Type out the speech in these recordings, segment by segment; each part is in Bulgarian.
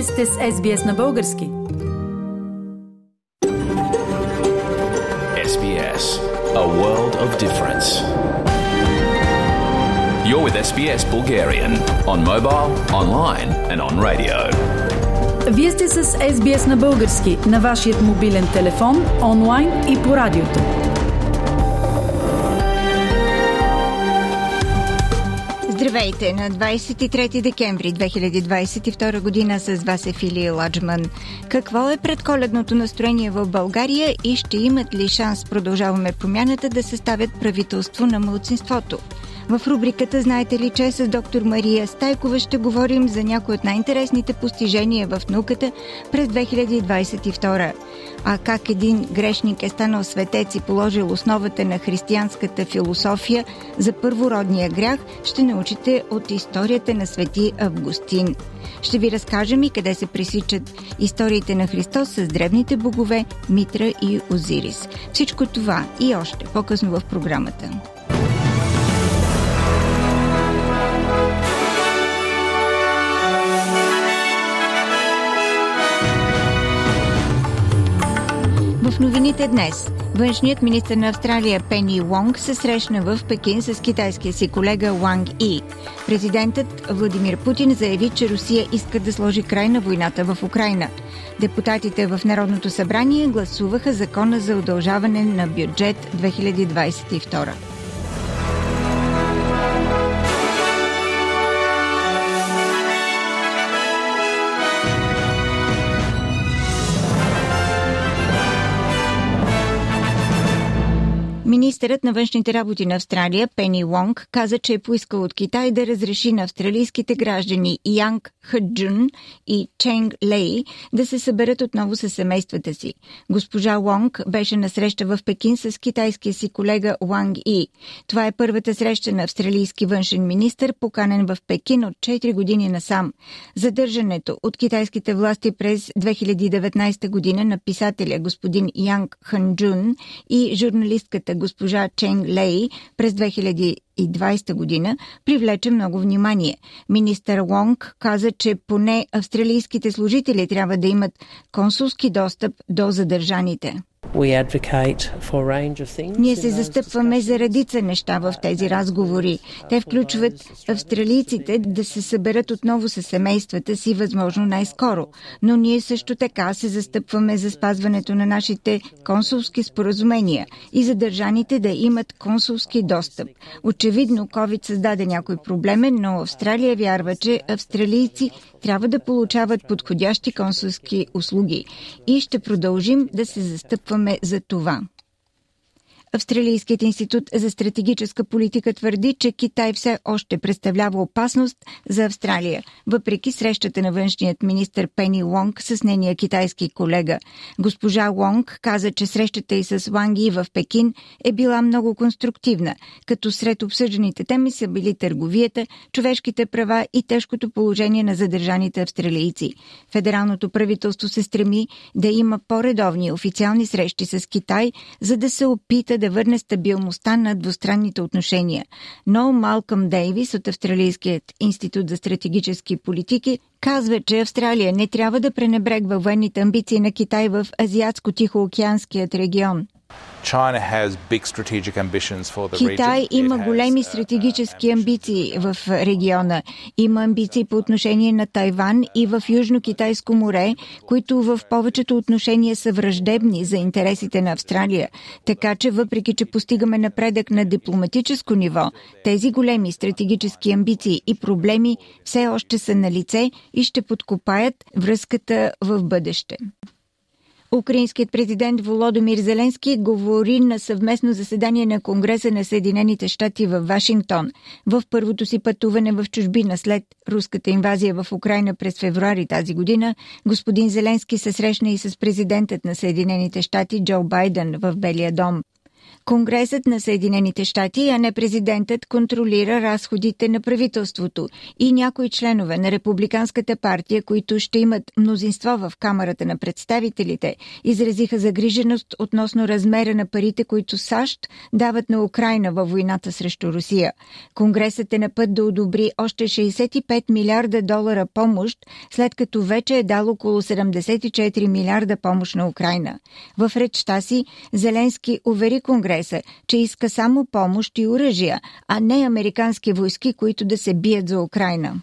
Вие сте с SBS на български. SBS, a world of difference. You're with SBS Bulgarian on mobile, online and on radio. Вие сте с SBS на български на вашият мобилен телефон, онлайн и по радиото. Здравейте! На 23 декември 2022 година с вас е Филия Ладжман. Какво е предколедното настроение в България и ще имат ли шанс продължаваме промяната да съставят правителство на мълцинството? В рубриката Знаете ли, че с доктор Мария Стайкова ще говорим за някои от най-интересните постижения в науката през 2022. А как един грешник е станал светец и положил основата на християнската философия за първородния грях, ще научите от историята на свети Августин. Ще ви разкажем и къде се пресичат историите на Христос с древните богове Митра и Озирис. Всичко това и още по-късно в програмата. Новините днес външният министр на Австралия Пени Уонг се срещна в Пекин с китайския си колега Уанг И. Президентът Владимир Путин заяви, че Русия иска да сложи край на войната в Украина. Депутатите в Народното събрание гласуваха закона за удължаване на бюджет 2022. Министърът на външните работи на Австралия Пени Лонг каза, че е поискал от Китай да разреши на австралийските граждани Янг Хъджун и Ченг Лей да се съберат отново с семействата си. Госпожа Лонг беше на среща в Пекин с китайския си колега Уанг И. Това е първата среща на австралийски външен министр, поканен в Пекин от 4 години насам. Задържането от китайските власти през 2019 година на писателя господин Янг Ханджун и журналистката госпожа Ченг Лей през 2020 година привлече много внимание. Министър Лонг каза, че поне австралийските служители трябва да имат консулски достъп до задържаните. Ние се застъпваме за редица неща в тези разговори. Те включват австралийците да се съберат отново с семействата си възможно най-скоро. Но ние също така се застъпваме за спазването на нашите консулски споразумения и задържаните да имат консулски достъп. Очевидно, COVID създаде някой проблемен, но Австралия вярва, че австралийци трябва да получават подходящи консулски услуги и ще продължим да се застъпваме за това. Австралийският институт за стратегическа политика твърди, че Китай все още представлява опасност за Австралия, въпреки срещата на външният министр Пени Лонг с нейния китайски колега. Госпожа Лонг каза, че срещата и с Ванги в Пекин е била много конструктивна, като сред обсъжданите теми са били търговията, човешките права и тежкото положение на задържаните австралийци. Федералното правителство се стреми да има по-редовни официални срещи с Китай, за да се опита да върне стабилността на двустранните отношения. Но Малкъм Дейвис от Австралийският институт за стратегически политики казва, че Австралия не трябва да пренебрегва военните амбиции на Китай в Азиатско-Тихоокеанският регион. Китай има големи стратегически амбиции в региона. Има амбиции по отношение на Тайван и в Южно-Китайско море, които в повечето отношения са враждебни за интересите на Австралия. Така че, въпреки че постигаме напредък на дипломатическо ниво, тези големи стратегически амбиции и проблеми все още са на лице и ще подкопаят връзката в бъдеще. Украинският президент Володомир Зеленски говори на съвместно заседание на Конгреса на Съединените щати в Вашингтон. В първото си пътуване в чужбина след руската инвазия в Украина през февруари тази година, господин Зеленски се срещна и с президентът на Съединените щати Джо Байден в Белия дом. Конгресът на Съединените щати, а не президентът, контролира разходите на правителството и някои членове на Републиканската партия, които ще имат мнозинство в Камерата на представителите, изразиха загриженост относно размера на парите, които САЩ дават на Украина във войната срещу Русия. Конгресът е на път да одобри още 65 милиарда долара помощ, след като вече е дал около 74 милиарда помощ на Украина. В речта си Зеленски увери Конгреса, че иска само помощ и оръжия, а не американски войски, които да се бият за Украина.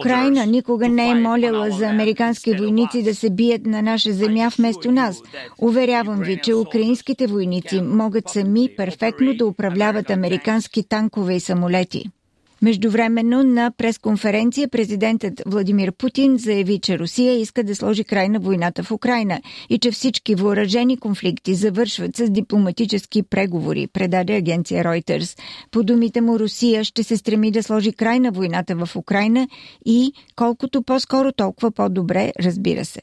Украина никога не е молила за американски войници да се бият на наша земя вместо нас. Уверявам ви, че украинските войници могат сами перфектно да управляват американски танкове и самолети. Междувременно на пресконференция президентът Владимир Путин заяви, че Русия иска да сложи край на войната в Украина и че всички въоръжени конфликти завършват с дипломатически преговори, предаде агенция Reuters. По думите му Русия ще се стреми да сложи край на войната в Украина и колкото по-скоро, толкова по-добре, разбира се.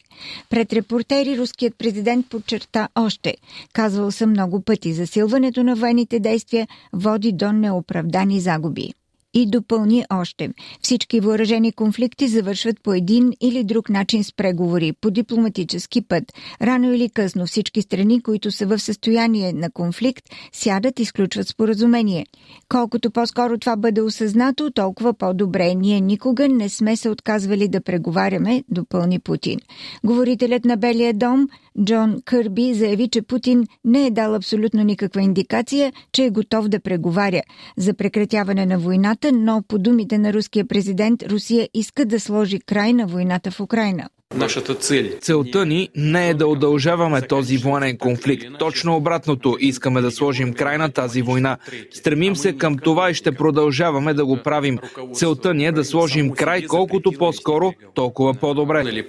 Пред репортери руският президент подчерта още. Казвал съм много пъти, засилването на военните действия води до неоправдани загуби и допълни още. Всички въоръжени конфликти завършват по един или друг начин с преговори, по дипломатически път. Рано или късно всички страни, които са в състояние на конфликт, сядат и сключват споразумение. Колкото по-скоро това бъде осъзнато, толкова по-добре. Ние никога не сме се отказвали да преговаряме, допълни Путин. Говорителят на Белия дом Джон Кърби заяви, че Путин не е дал абсолютно никаква индикация, че е готов да преговаря за прекратяване на войната, но по думите на руския президент, Русия иска да сложи край на войната в Украина. Целта ни не е да удължаваме този военен конфликт. Точно обратното, искаме да сложим край на тази война. Стремим се към това и ще продължаваме да го правим. Целта ни е да сложим край колкото по-скоро, толкова по-добре.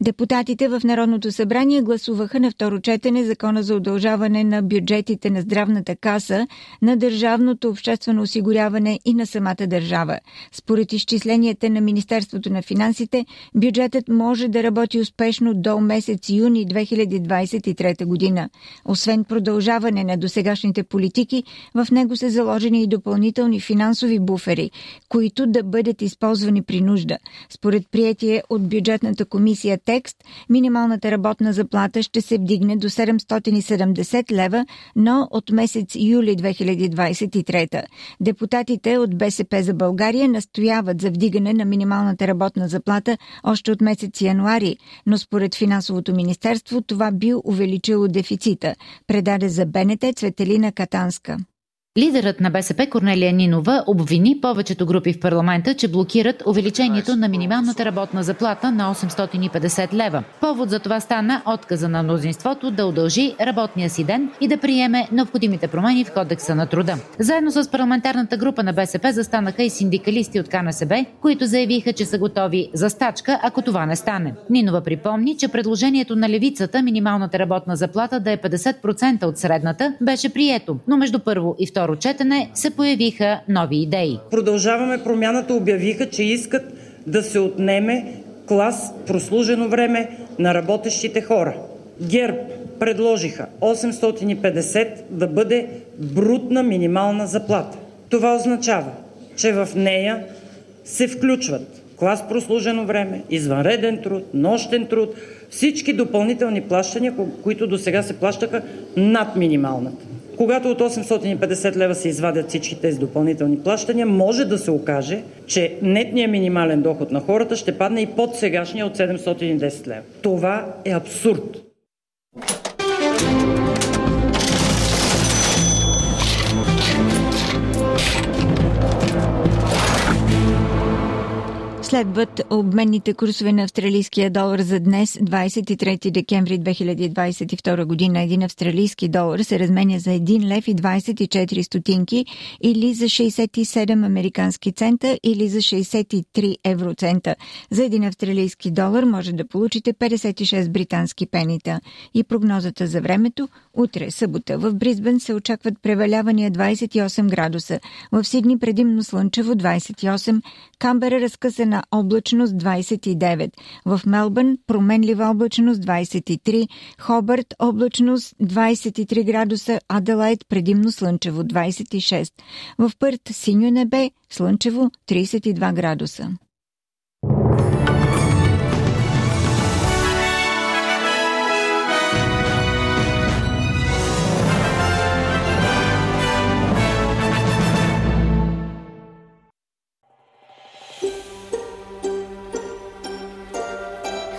Депутатите в Народното събрание гласуваха на второ четене закона за удължаване на бюджетите на здравната каса, на държавното обществено осигуряване и на самата държава. Според изчисленията на Министерството на финансите, бюджетът може да работи успешно до месец юни 2023 година. Освен продължаване на досегашните политики, в него са заложени и допълнителни финансови буфери, които да бъдат използвани при нужда. Според приятие от бюджетната комисия текст, минималната работна заплата ще се вдигне до 770 лева, но от месец юли 2023. Депутатите от БСП за България настояват за вдигане на минималната работна заплата още от месец януари, но според финансовото министерство това би увеличило дефицита, предаде за БНТ Цветелина Катанска. Лидерът на БСП Корнелия Нинова обвини повечето групи в парламента, че блокират увеличението на минималната работна заплата на 850 лева. Повод за това стана отказа на мнозинството да удължи работния си ден и да приеме необходимите промени в Кодекса на труда. Заедно с парламентарната група на БСП застанаха и синдикалисти от КНСБ, които заявиха, че са готови за стачка, ако това не стане. Нинова припомни, че предложението на левицата минималната работна заплата да е 50% от средната беше прието, но между първо и второ второ четене се появиха нови идеи. Продължаваме промяната обявиха, че искат да се отнеме клас прослужено време на работещите хора. ГЕРБ предложиха 850 да бъде брутна минимална заплата. Това означава, че в нея се включват клас прослужено време, извънреден труд, нощен труд, всички допълнителни плащания, които до сега се плащаха над минималната. Когато от 850 лева се извадят всички тези допълнителни плащания, може да се окаже, че нетният минимален доход на хората ще падне и под сегашния от 710 лева. Това е абсурд. Следват обменните курсове на австралийския долар за днес, 23 декември 2022 година. Един австралийски долар се разменя за 1 лев и 24 стотинки или за 67 американски цента или за 63 евроцента. За един австралийски долар може да получите 56 британски пенита. И прогнозата за времето утре, събота, в Бризбен се очакват превалявания 28 градуса. В Сидни предимно слънчево 28, Камбера разкъсана умерена облачност 29, в Мелбърн променлива облачност 23, Хобърт облачност 23 градуса, Аделайт предимно слънчево 26, в Пърт синьо небе, слънчево 32 градуса.